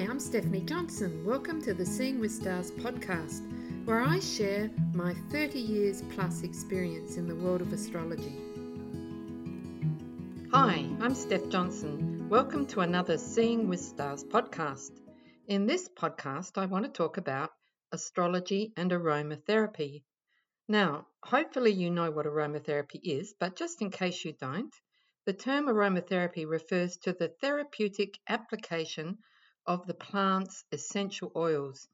Hi, I'm Stephanie Johnson. Welcome to the Seeing with Stars podcast, where I share my 30 years plus experience in the world of astrology. Hi, I'm Steph Johnson. Welcome to another Seeing with Stars podcast. In this podcast, I want to talk about astrology and aromatherapy. Now, hopefully, you know what aromatherapy is, but just in case you don't, the term aromatherapy refers to the therapeutic application of the plant's essential oils.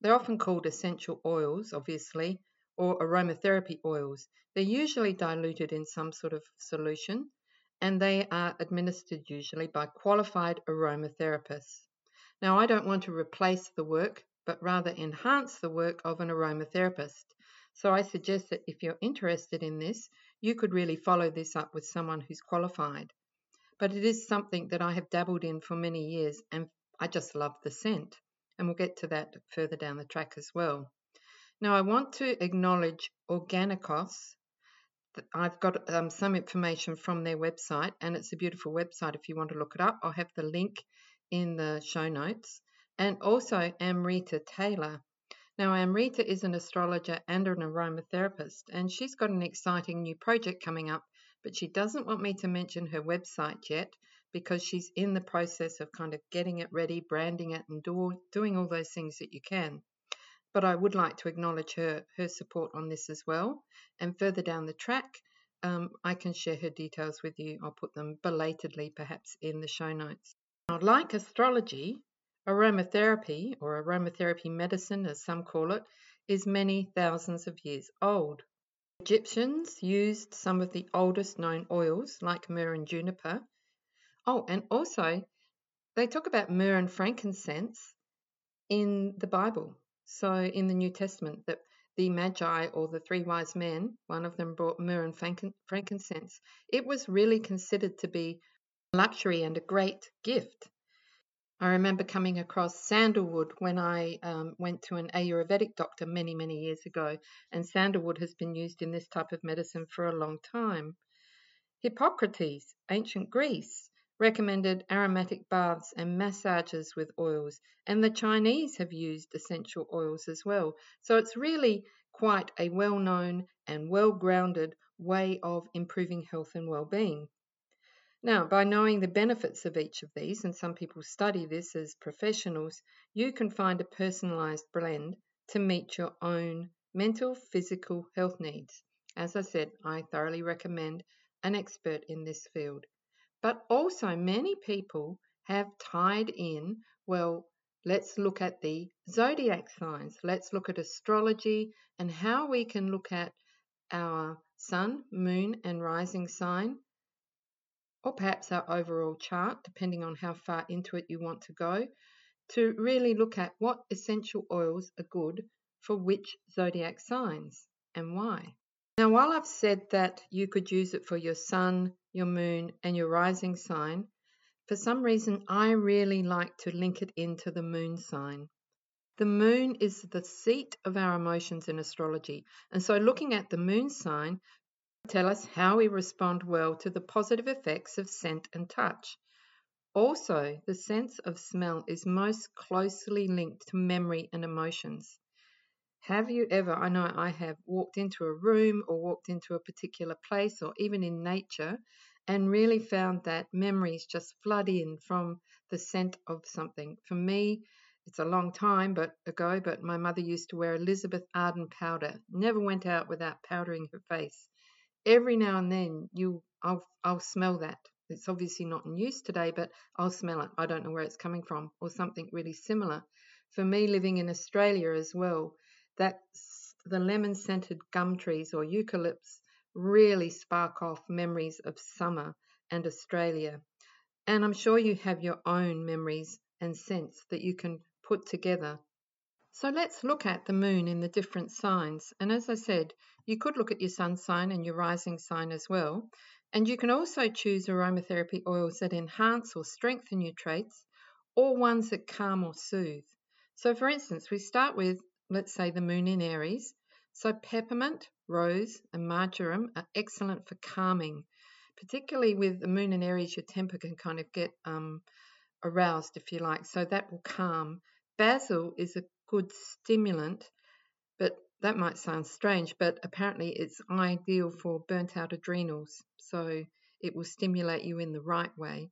They're often called essential oils, obviously, or aromatherapy oils. They're usually diluted in some sort of solution and they are administered usually by qualified aromatherapists. Now, I don't want to replace the work, but rather enhance the work of an aromatherapist. So I suggest that if you're interested in this, you could really follow this up with someone who's qualified. But it is something that I have dabbled in for many years and I just love the scent. And we'll get to that further down the track as well. Now, I want to acknowledge Organicos. I've got um, some information from their website, and it's a beautiful website if you want to look it up. I'll have the link in the show notes. And also Amrita Taylor. Now, Amrita is an astrologer and an aromatherapist, and she's got an exciting new project coming up, but she doesn't want me to mention her website yet because she's in the process of kind of getting it ready, branding it, and do, doing all those things that you can. But I would like to acknowledge her her support on this as well. And further down the track, um, I can share her details with you. I'll put them belatedly, perhaps, in the show notes. Now, like astrology, aromatherapy, or aromatherapy medicine, as some call it, is many thousands of years old. Egyptians used some of the oldest known oils, like myrrh and juniper, Oh, and also they talk about myrrh and frankincense in the Bible. So in the New Testament, that the Magi or the three wise men, one of them brought myrrh and frankincense. It was really considered to be luxury and a great gift. I remember coming across sandalwood when I um, went to an Ayurvedic doctor many, many years ago, and sandalwood has been used in this type of medicine for a long time. Hippocrates, ancient Greece, recommended aromatic baths and massages with oils, and the Chinese have used essential oils as well. So it's really quite a well known and well grounded way of improving health and well being. Now, by knowing the benefits of each of these, and some people study this as professionals, you can find a personalized blend to meet your own mental, physical health needs. As I said, I thoroughly recommend an expert in this field. But also, many people have tied in, well, let's look at the zodiac signs, let's look at astrology and how we can look at our sun, moon, and rising sign, or perhaps our overall chart, depending on how far into it you want to go, to really look at what essential oils are good for which zodiac signs and why. Now, while I've said that you could use it for your sun, your moon, and your rising sign, for some reason I really like to link it into the moon sign. The moon is the seat of our emotions in astrology, and so looking at the moon sign tell us how we respond well to the positive effects of scent and touch. Also, the sense of smell is most closely linked to memory and emotions. Have you ever, I know I have, walked into a room or walked into a particular place or even in nature and really found that memories just flood in from the scent of something? For me, it's a long time but ago, but my mother used to wear Elizabeth Arden powder. Never went out without powdering her face. Every now and then you I'll I'll smell that. It's obviously not in use today, but I'll smell it. I don't know where it's coming from, or something really similar. For me living in Australia as well, that the lemon scented gum trees or eucalypts really spark off memories of summer and Australia. And I'm sure you have your own memories and scents that you can put together. So let's look at the moon in the different signs. And as I said, you could look at your sun sign and your rising sign as well. And you can also choose aromatherapy oils that enhance or strengthen your traits or ones that calm or soothe. So, for instance, we start with let's say the moon in Aries. So, peppermint, rose, and marjoram are excellent for calming. Particularly with the moon in Aries, your temper can kind of get um, aroused, if you like, so that will calm. Basil is a good stimulant, but that might sound strange, but apparently it's ideal for burnt out adrenals, so it will stimulate you in the right way.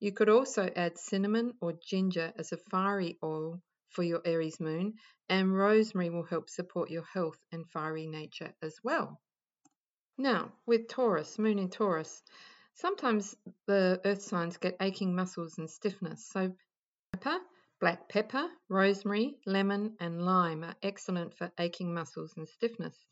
You could also add cinnamon or ginger as a fiery oil for your Aries moon, and rosemary will help support your health and fiery nature as well. Now, with Taurus, moon in Taurus, sometimes the earth signs get aching muscles and stiffness, so pepper, black pepper, rosemary, lemon, and lime are excellent for aching muscles and stiffness.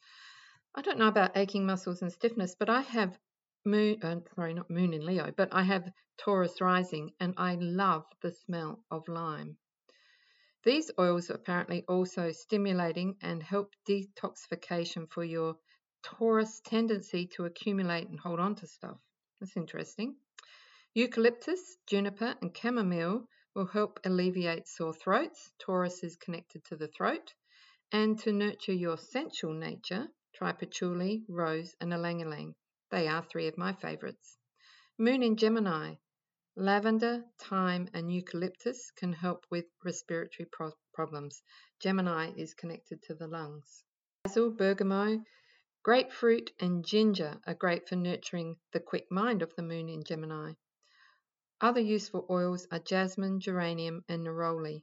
I don't know about aching muscles and stiffness, but I have moon, uh, sorry, not moon in Leo, but I have Taurus rising and I love the smell of lime. These oils are apparently also stimulating and help detoxification for your Taurus tendency to accumulate and hold on to stuff. That's interesting. Eucalyptus, juniper, and chamomile will help alleviate sore throats. Taurus is connected to the throat. And to nurture your sensual nature, try patchouli, rose, and ylang ylang. They are three of my favourites. Moon in Gemini. Lavender, thyme, and eucalyptus can help with respiratory pro- problems. Gemini is connected to the lungs. Basil, bergamot, grapefruit, and ginger are great for nurturing the quick mind of the moon in Gemini. Other useful oils are jasmine, geranium, and neroli.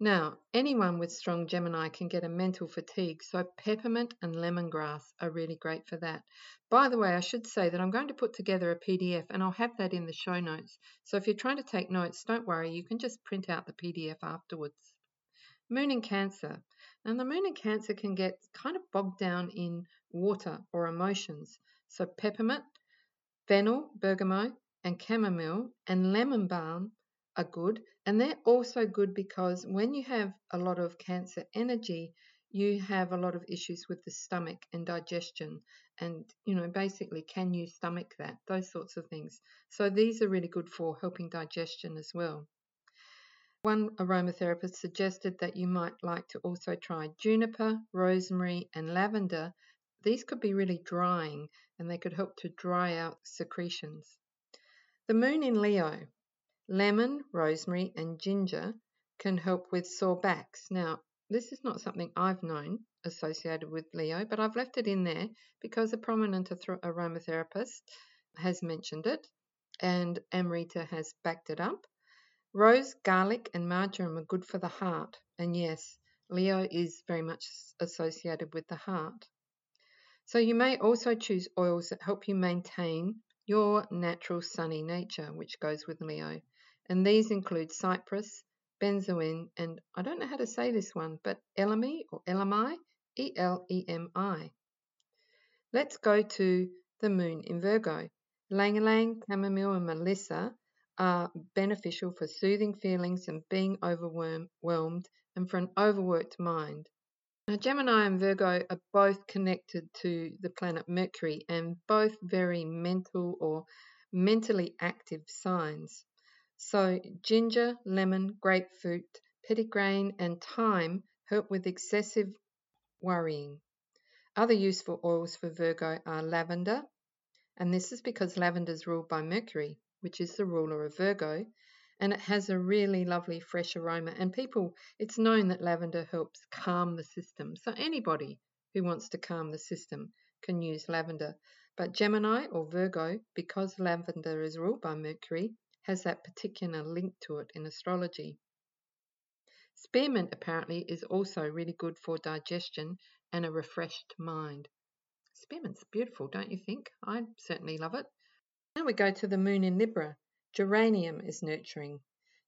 Now, anyone with strong Gemini can get a mental fatigue, so peppermint and lemongrass are really great for that. By the way, I should say that I'm going to put together a PDF and I'll have that in the show notes. So if you're trying to take notes, don't worry, you can just print out the PDF afterwards. Moon in Cancer. And the moon in Cancer can get kind of bogged down in water or emotions. So peppermint, fennel, bergamot, and chamomile and lemon balm are good. And they're also good because when you have a lot of cancer energy, you have a lot of issues with the stomach and digestion. And, you know, basically, can you stomach that? Those sorts of things. So these are really good for helping digestion as well. One aromatherapist suggested that you might like to also try juniper, rosemary, and lavender. These could be really drying and they could help to dry out secretions. The moon in Leo. Lemon, rosemary, and ginger can help with sore backs. Now, this is not something I've known associated with Leo, but I've left it in there because a prominent aromatherapist has mentioned it and Amrita has backed it up. Rose, garlic, and marjoram are good for the heart. And yes, Leo is very much associated with the heart. So you may also choose oils that help you maintain your natural sunny nature, which goes with Leo and these include cypress, benzoin, and I don't know how to say this one, but elemi or elemi, E L E M I. Let's go to the moon in Virgo. Ylang ylang, chamomile, and melissa are beneficial for soothing feelings and being overwhelmed and for an overworked mind. Now, Gemini and Virgo are both connected to the planet Mercury and both very mental or mentally active signs. So ginger, lemon, grapefruit, petitgrain, and thyme help with excessive worrying. Other useful oils for Virgo are lavender, and this is because lavender is ruled by Mercury, which is the ruler of Virgo, and it has a really lovely fresh aroma. And people, it's known that lavender helps calm the system. So anybody who wants to calm the system can use lavender. But Gemini or Virgo, because lavender is ruled by Mercury, has that particular link to it in astrology. Spearmint apparently is also really good for digestion and a refreshed mind. Spearmint's beautiful, don't you think? I certainly love it. Now we go to the moon in Libra. Geranium is nurturing.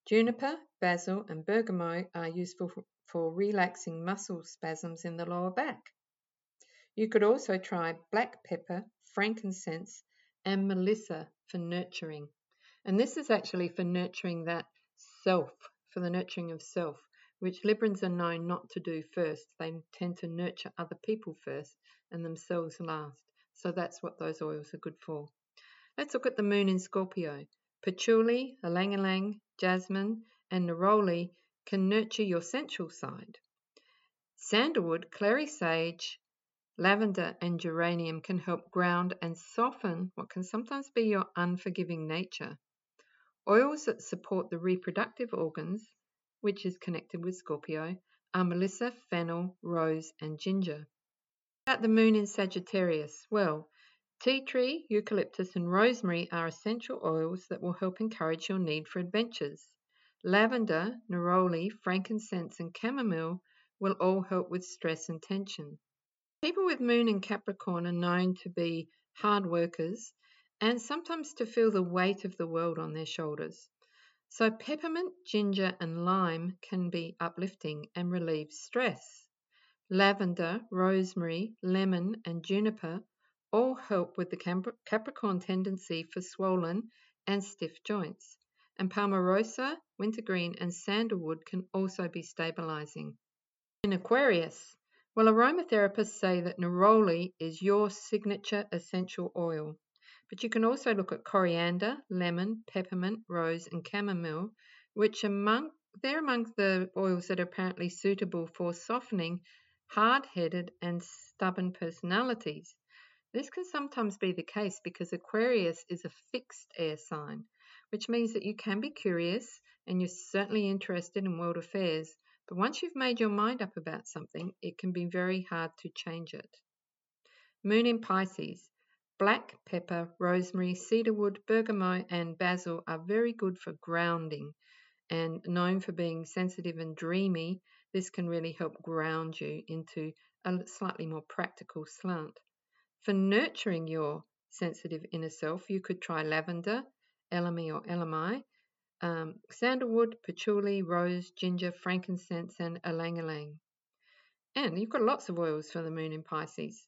Juniper, basil, and bergamot are useful for relaxing muscle spasms in the lower back. You could also try black pepper, frankincense, and melissa for nurturing. And this is actually for nurturing that self, for the nurturing of self, which Librans are known not to do first. They tend to nurture other people first and themselves last. So that's what those oils are good for. Let's look at the moon in Scorpio. Patchouli, ylang ylang, jasmine, and neroli can nurture your sensual side. Sandalwood, clary sage, lavender, and geranium can help ground and soften what can sometimes be your unforgiving nature. Oils that support the reproductive organs, which is connected with Scorpio, are Melissa, fennel, rose, and ginger. About the moon in Sagittarius, well, tea tree, eucalyptus, and rosemary are essential oils that will help encourage your need for adventures. Lavender, neroli, frankincense, and chamomile will all help with stress and tension. People with moon in Capricorn are known to be hard workers and sometimes to feel the weight of the world on their shoulders. So, peppermint, ginger, and lime can be uplifting and relieve stress. Lavender, rosemary, lemon, and juniper all help with the Capricorn tendency for swollen and stiff joints. And palmarosa, wintergreen, and sandalwood can also be stabilizing. In Aquarius, well, aromatherapists say that neroli is your signature essential oil. But you can also look at coriander, lemon, peppermint, rose, and chamomile, which among they're among the oils that are apparently suitable for softening hard-headed and stubborn personalities. This can sometimes be the case because Aquarius is a fixed air sign, which means that you can be curious and you're certainly interested in world affairs, but once you've made your mind up about something, it can be very hard to change it. Moon in Pisces. Black pepper, rosemary, cedarwood, bergamot, and basil are very good for grounding. And known for being sensitive and dreamy, this can really help ground you into a slightly more practical slant. For nurturing your sensitive inner self, you could try lavender, elemi or elemi, um, sandalwood, patchouli, rose, ginger, frankincense, and ylang. And you've got lots of oils for the moon in Pisces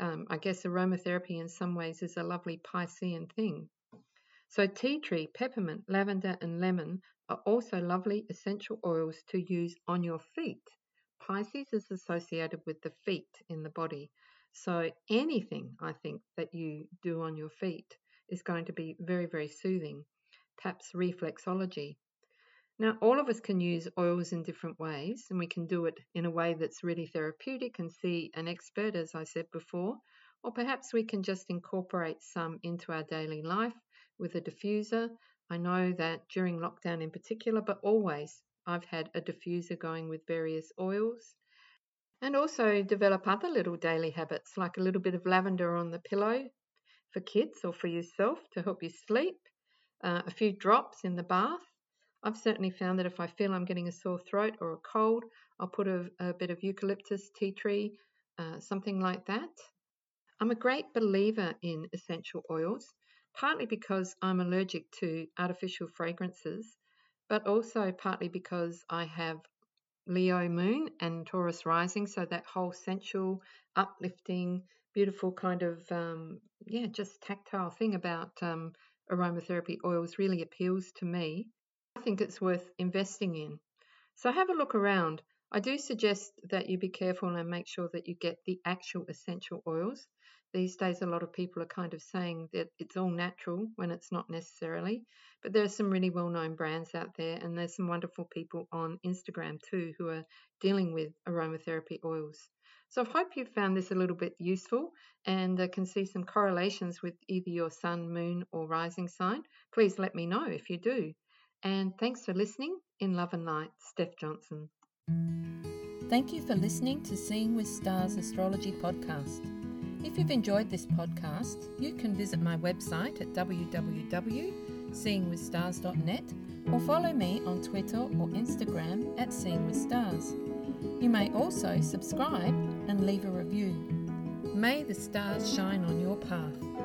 um, I guess aromatherapy in some ways is a lovely Piscean thing. So, tea tree, peppermint, lavender, and lemon are also lovely essential oils to use on your feet. Pisces is associated with the feet in the body. So, anything I think that you do on your feet is going to be very, very soothing. Perhaps reflexology, now, all of us can use oils in different ways, and we can do it in a way that's really therapeutic and see an expert, as I said before, or perhaps we can just incorporate some into our daily life with a diffuser. I know that during lockdown in particular, but always, I've had a diffuser going with various oils. And also develop other little daily habits like a little bit of lavender on the pillow for kids or for yourself to help you sleep, uh, a few drops in the bath I've certainly found that if I feel I'm getting a sore throat or a cold, I'll put a, a bit of eucalyptus, tea tree, uh, something like that. I'm a great believer in essential oils, partly because I'm allergic to artificial fragrances, but also partly because I have Leo moon and Taurus rising, so that whole sensual, uplifting, beautiful kind of, um, yeah, just tactile thing about um, aromatherapy oils really appeals to me. I think it's worth investing in. So have a look around. I do suggest that you be careful and make sure that you get the actual essential oils. These days, a lot of people are kind of saying that it's all natural when it's not necessarily. But there are some really well known brands out there, and there's some wonderful people on Instagram too who are dealing with aromatherapy oils. So I hope you found this a little bit useful and uh, can see some correlations with either your sun, moon, or rising sign. Please let me know if you do. And thanks for listening. In love and light, Steph Johnson. Thank you for listening to Seeing with Stars Astrology Podcast. If you've enjoyed this podcast, you can visit my website at www.seeingwithstars.net or follow me on Twitter or Instagram at Seeing with Stars. You may also subscribe and leave a review. May the stars shine on your path.